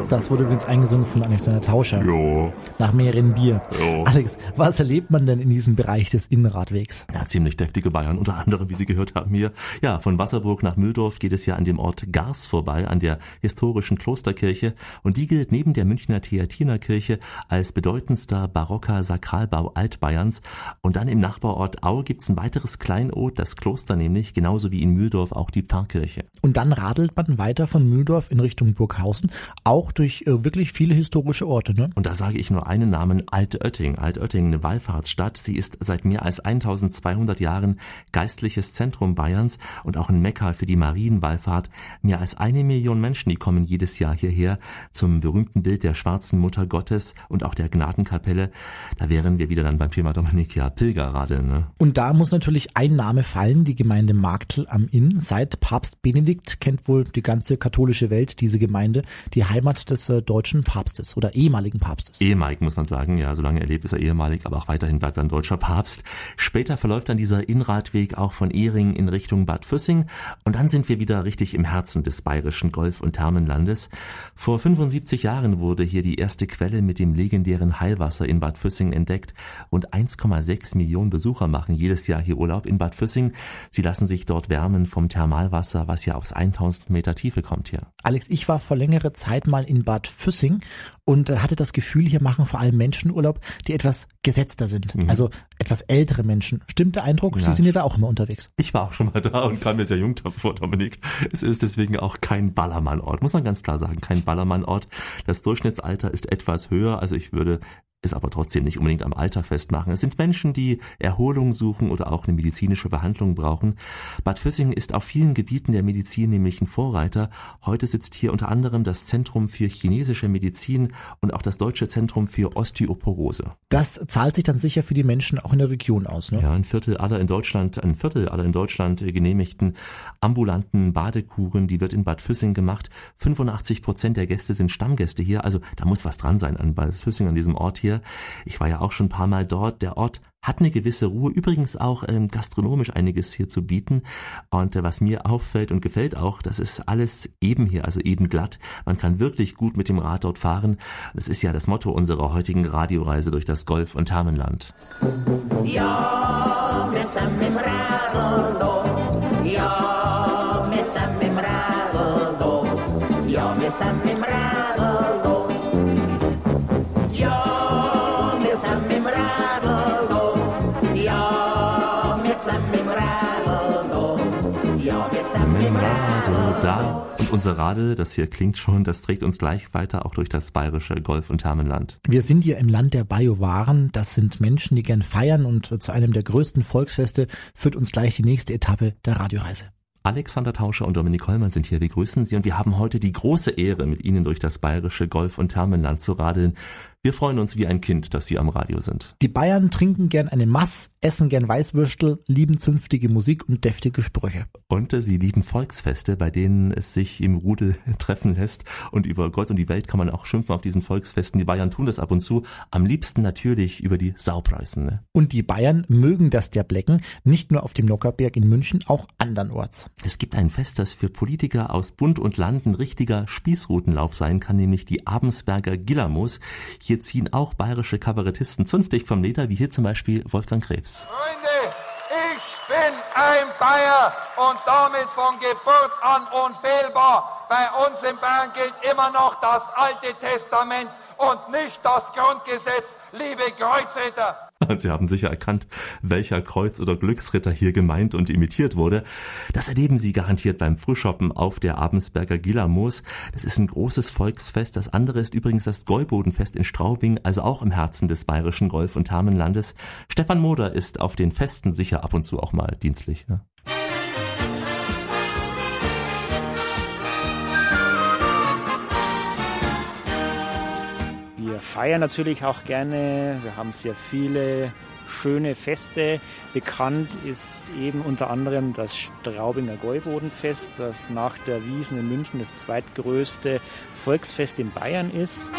das wurde übrigens eingesungen von Alexander Tauscher. Jo. Nach mehreren Bier. Jo. Alex, was erlebt man denn in diesem Bereich des Innenradwegs? Ja, ziemlich deftige Bayern, unter anderem, wie Sie gehört haben hier. Ja, von Wasserburg nach Mühldorf geht es ja an dem Ort Gars vorbei, an der historischen Klosterkirche. Und die gilt neben der Münchner Theatinerkirche als bedeutendster barocker Sakralbau Altbayerns. Und dann im Nachbarort Au gibt's ein weiteres Kleinod, das Kloster nämlich, genauso wie in Mühldorf auch die Pfarrkirche. Und dann radelt man weiter von Mühldorf in Richtung Burghausen, auch durch äh, wirklich viele historische Orte. Ne? Und da sage ich nur einen Namen, Altötting. Altötting, eine Wallfahrtsstadt. Sie ist seit mehr als 1200 Jahren geistliches Zentrum Bayerns und auch ein Mekka für die Marienwallfahrt. Mehr als eine Million Menschen, die kommen jedes Jahr hierher zum berühmten Bild der schwarzen Mutter Gottes und auch der Gnadenkapelle. Da wären wir wieder dann beim Thema Dominik, ja, Pilgerradeln. Ne? Und da muss natürlich ein Name fallen, die Gemeinde Marktl am Inn. Seit Papst Benedikt kennt wohl die ganze katholische Welt diese Gemeinde, die Heimat des äh, deutschen Papstes oder ehemaligen Papstes. Ehemalig muss man sagen, ja, solange er lebt, ist er ehemalig, aber auch weiterhin bleibt er ein deutscher Papst. Später verläuft dann dieser Innradweg auch von Ehring in Richtung Bad Füssing und dann sind wir wieder richtig im Herzen des bayerischen Golf- und Thermenlandes. Vor 75 Jahren wurde hier die erste Quelle mit dem legendären Heilwasser in Bad Füssing entdeckt und 1,6 Millionen Besucher machen jedes Jahr hier Urlaub in Bad Füssing. Sie lassen sich dort wärmen vom Thermalwasser, was ja aus 1000 Meter Tiefe kommt hier. Alex, ich war vor längere Zeit mal in Bad Füssing und äh, hatte das Gefühl, hier machen vor allem Menschen Urlaub, die etwas gesetzter sind. Mhm. Also etwas ältere Menschen. Stimmt der Eindruck? Ja. Sie sind ja da auch immer unterwegs. Ich war auch schon mal da und kam mir sehr jung vor, Dominik. Es ist deswegen auch kein Ballermannort. Muss man ganz klar sagen, kein Ballermannort. Das Durchschnittsalter ist etwas höher. Also ich würde es aber trotzdem nicht unbedingt am Alter festmachen. Es sind Menschen, die Erholung suchen oder auch eine medizinische Behandlung brauchen. Bad Füssing ist auf vielen Gebieten der Medizin nämlich ein Vorreiter. Heute sitzt hier unter anderem das Zentrum für chinesische Medizin und auch das Deutsche Zentrum für Osteoporose. Das zahlt sich dann sicher für die Menschen auch in der Region aus, ne? Ja, ein Viertel aller in Deutschland, ein Viertel aller in Deutschland genehmigten ambulanten Badekuren, die wird in Bad Füssing gemacht. 85 Prozent der Gäste sind Stammgäste hier, also da muss was dran sein an Bad Füssing, an diesem Ort hier. Ich war ja auch schon ein paar Mal dort. Der Ort hat eine gewisse Ruhe, übrigens auch ähm, gastronomisch einiges hier zu bieten. Und äh, was mir auffällt und gefällt auch, das ist alles eben hier, also eben glatt. Man kann wirklich gut mit dem Rad dort fahren. Das ist ja das Motto unserer heutigen Radioreise durch das Golf- und Thermenland. Ja, wir sind im Radl Ja, wir sind Radl Ja, wir sind da. Und unser Radl, das hier klingt schon, das trägt uns gleich weiter auch durch das bayerische Golf- und Thermenland. Wir sind hier im Land der Biowaren. Das sind Menschen, die gern feiern und zu einem der größten Volksfeste führt uns gleich die nächste Etappe der Radioreise. Alexander Tauscher und Dominik Hollmann sind hier. Wir grüßen Sie und wir haben heute die große Ehre, mit Ihnen durch das bayerische Golf- und Thermenland zu radeln. Wir freuen uns wie ein Kind, dass Sie am Radio sind. Die Bayern trinken gern eine Mass, essen gern Weißwürstel, lieben zünftige Musik und deftige Sprüche. Und äh, sie lieben Volksfeste, bei denen es sich im Rudel treffen lässt. Und über Gott und die Welt kann man auch schimpfen auf diesen Volksfesten. Die Bayern tun das ab und zu. Am liebsten natürlich über die Saupreisen. Ne? Und die Bayern mögen das der Blecken, nicht nur auf dem Nockerberg in München, auch andernorts. Es gibt ein Fest, das für Politiker aus Bund und Land ein richtiger Spießrutenlauf sein kann, nämlich die Abensberger Gillamos. Hier ziehen auch bayerische Kabarettisten zünftig vom Leder, wie hier zum Beispiel Wolfgang Krebs. Freunde, ich bin ein Bayer und damit von Geburt an unfehlbar. Bei uns in Bayern gilt immer noch das Alte Testament und nicht das Grundgesetz, liebe Kreuzritter. Sie haben sicher erkannt, welcher Kreuz- oder Glücksritter hier gemeint und imitiert wurde. Das erleben Sie garantiert beim Frühschoppen auf der Abensberger Gilamos. Das ist ein großes Volksfest. Das andere ist übrigens das Gäubodenfest in Straubing, also auch im Herzen des bayerischen Golf- und Thermenlandes. Stefan Moder ist auf den Festen sicher ab und zu auch mal dienstlich. Ne? Wir feiern natürlich auch gerne. Wir haben sehr viele schöne Feste. Bekannt ist eben unter anderem das Straubinger Gäubodenfest, das nach der Wiesen in München das zweitgrößte Volksfest in Bayern ist.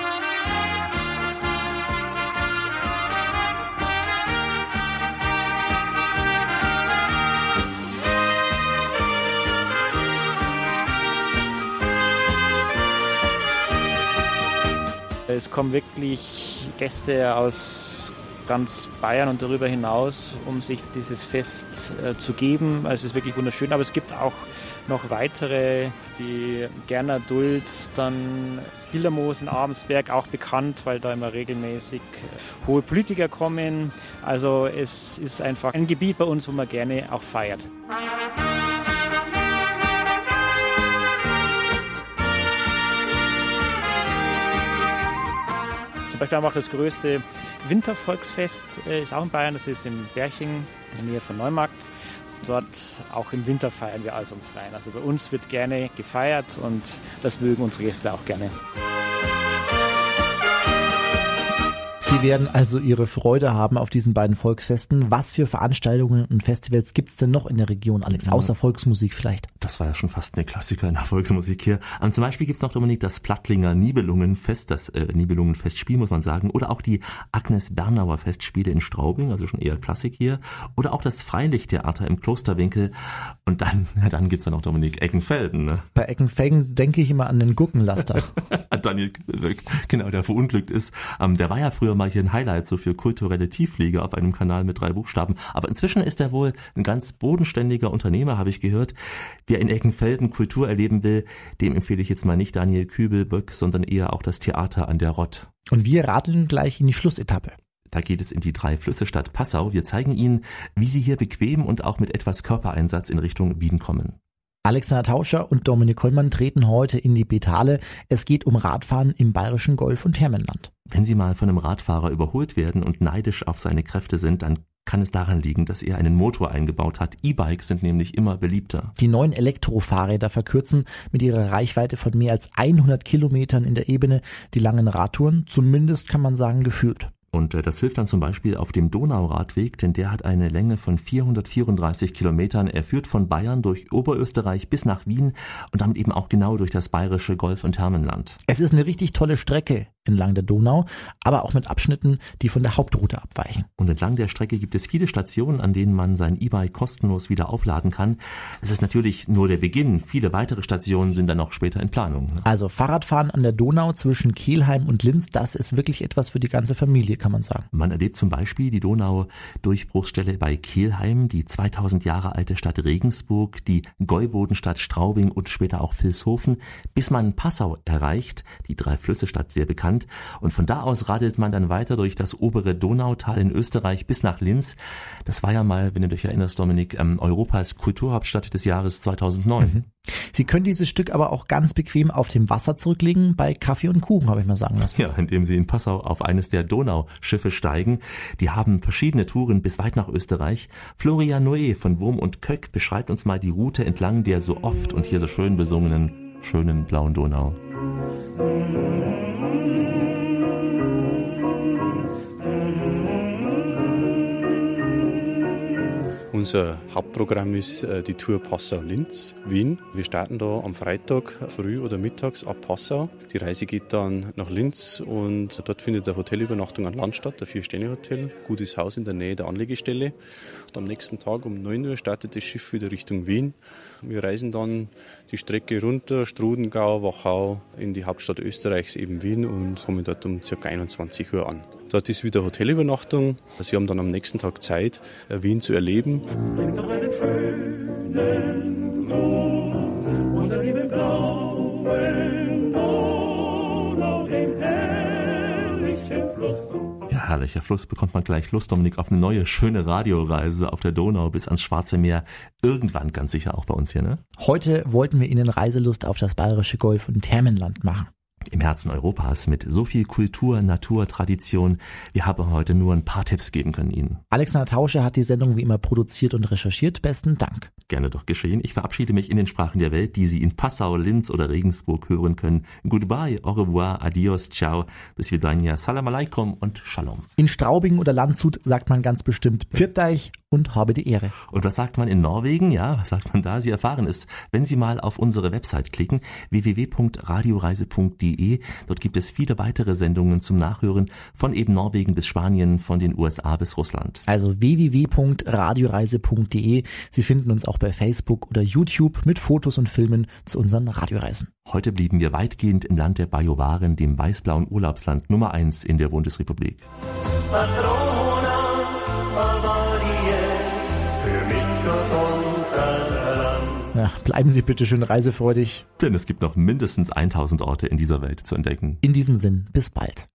Es kommen wirklich Gäste aus ganz Bayern und darüber hinaus, um sich dieses Fest äh, zu geben. Also es ist wirklich wunderschön, aber es gibt auch noch weitere, die Gerner Duld, dann Bildermoos in Abensberg, auch bekannt, weil da immer regelmäßig äh, hohe Politiker kommen. Also es ist einfach ein Gebiet bei uns, wo man gerne auch feiert. Zum Beispiel haben wir auch das größte Wintervolksfest, äh, ist auch in Bayern, das ist in Berching, in der Nähe von Neumarkt. Dort auch im Winter feiern wir also im Freien. Also bei uns wird gerne gefeiert und das mögen unsere Gäste auch gerne. Sie werden also Ihre Freude haben auf diesen beiden Volksfesten. Was für Veranstaltungen und Festivals gibt's denn noch in der Region, Alex? Außer Volksmusik vielleicht? Das war ja schon fast eine Klassiker in der Volksmusik hier. Ähm, zum Beispiel gibt's noch, Dominik, das Plattlinger Nibelungenfest, das äh, Nibelungenfestspiel, muss man sagen. Oder auch die Agnes Bernauer Festspiele in Straubing, also schon eher Klassik hier. Oder auch das Freilichttheater im Klosterwinkel. Und dann, ja, dann gibt's ja noch, Dominik, Eckenfelden. Ne? Bei Eckenfelden denke ich immer an den Gurkenlaster. Daniel genau, der verunglückt ist. Ähm, der war ja früher mal hier ein Highlight so für kulturelle Tiefliege auf einem Kanal mit drei Buchstaben. Aber inzwischen ist er wohl ein ganz bodenständiger Unternehmer, habe ich gehört. Wer in Eckenfelden Kultur erleben will, dem empfehle ich jetzt mal nicht Daniel Kübelböck, sondern eher auch das Theater an der Rott. Und wir radeln gleich in die Schlussetappe. Da geht es in die drei Flüsse Stadt Passau. Wir zeigen Ihnen, wie Sie hier bequem und auch mit etwas Körpereinsatz in Richtung Wien kommen. Alexander Tauscher und Dominik Kollmann treten heute in die Betale. Es geht um Radfahren im bayerischen Golf- und Thermenland. Wenn Sie mal von einem Radfahrer überholt werden und neidisch auf seine Kräfte sind, dann kann es daran liegen, dass er einen Motor eingebaut hat. E-Bikes sind nämlich immer beliebter. Die neuen Elektrofahrräder verkürzen mit ihrer Reichweite von mehr als 100 Kilometern in der Ebene die langen Radtouren, zumindest kann man sagen gefühlt. Und äh, das hilft dann zum Beispiel auf dem Donauradweg, denn der hat eine Länge von 434 Kilometern. Er führt von Bayern durch Oberösterreich bis nach Wien und damit eben auch genau durch das bayerische Golf- und Thermenland. Es ist eine richtig tolle Strecke entlang der Donau, aber auch mit Abschnitten, die von der Hauptroute abweichen. Und entlang der Strecke gibt es viele Stationen, an denen man sein E-Bike kostenlos wieder aufladen kann. Es ist natürlich nur der Beginn. Viele weitere Stationen sind dann noch später in Planung. Ne? Also Fahrradfahren an der Donau zwischen Kelheim und Linz, das ist wirklich etwas für die ganze Familie, kann man sagen. Man erlebt zum Beispiel die Donau-Durchbruchsstelle bei Kelheim, die 2000 Jahre alte Stadt Regensburg, die Gäubodenstadt Straubing und später auch Vilshofen, bis man Passau erreicht, die Drei-Flüsse-Stadt sehr bekannt. Und von da aus radelt man dann weiter durch das obere Donautal in Österreich bis nach Linz. Das war ja mal, wenn du dich erinnerst, Dominik, ähm, Europas Kulturhauptstadt des Jahres 2009. Mhm. Sie können dieses Stück aber auch ganz bequem auf dem Wasser zurücklegen, bei Kaffee und Kuchen, habe ich mal sagen lassen. Ja, indem Sie in Passau auf eines der Donauschiffe steigen. Die haben verschiedene Touren bis weit nach Österreich. Florian Noé von Wurm und Köck beschreibt uns mal die Route entlang der so oft und hier so schön besungenen schönen blauen Donau. Unser Hauptprogramm ist äh, die Tour Passau-Linz, Wien. Wir starten da am Freitag früh oder mittags ab Passau. Die Reise geht dann nach Linz und dort findet eine Hotelübernachtung an Land statt, ein Vier-Sterne-Hotel. Gutes Haus in der Nähe der Anlegestelle. Und am nächsten Tag um 9 Uhr startet das Schiff wieder Richtung Wien. Wir reisen dann die Strecke runter, Strudengau, Wachau, in die Hauptstadt Österreichs, eben Wien, und kommen dort um ca. 21 Uhr an. Dort ist wieder Hotelübernachtung. Sie haben dann am nächsten Tag Zeit, äh, Wien zu erleben. Ja, herrlicher Fluss bekommt man gleich Lust, Dominik, auf eine neue, schöne Radioreise auf der Donau bis ans Schwarze Meer. Irgendwann ganz sicher auch bei uns hier, ne? Heute wollten wir Ihnen Reiselust auf das bayerische Golf- und Thermenland machen im Herzen Europas mit so viel Kultur, Natur, Tradition. Wir haben heute nur ein paar Tipps geben können Ihnen. Alexander Tausche hat die Sendung wie immer produziert und recherchiert. Besten Dank. Gerne doch geschehen. Ich verabschiede mich in den Sprachen der Welt, die Sie in Passau, Linz oder Regensburg hören können. Goodbye, au revoir, adios, ciao, bis vidania, salam alaikum und shalom. In Straubing oder Landshut sagt man ganz bestimmt Pfirteich und habe die Ehre. Und was sagt man in Norwegen? Ja, was sagt man da? Sie erfahren es, wenn Sie mal auf unsere Website klicken, www.radioreise.de. Dort gibt es viele weitere Sendungen zum Nachhören von eben Norwegen bis Spanien, von den USA bis Russland. Also www.radioreise.de. Sie finden uns auch bei Facebook oder YouTube mit Fotos und Filmen zu unseren Radioreisen. Heute blieben wir weitgehend im Land der Bajuwaren, dem weißblauen Urlaubsland Nummer eins in der Bundesrepublik. Patrona, Ja, bleiben Sie bitte schön reisefreudig. Denn es gibt noch mindestens 1000 Orte in dieser Welt zu entdecken. In diesem Sinn, bis bald.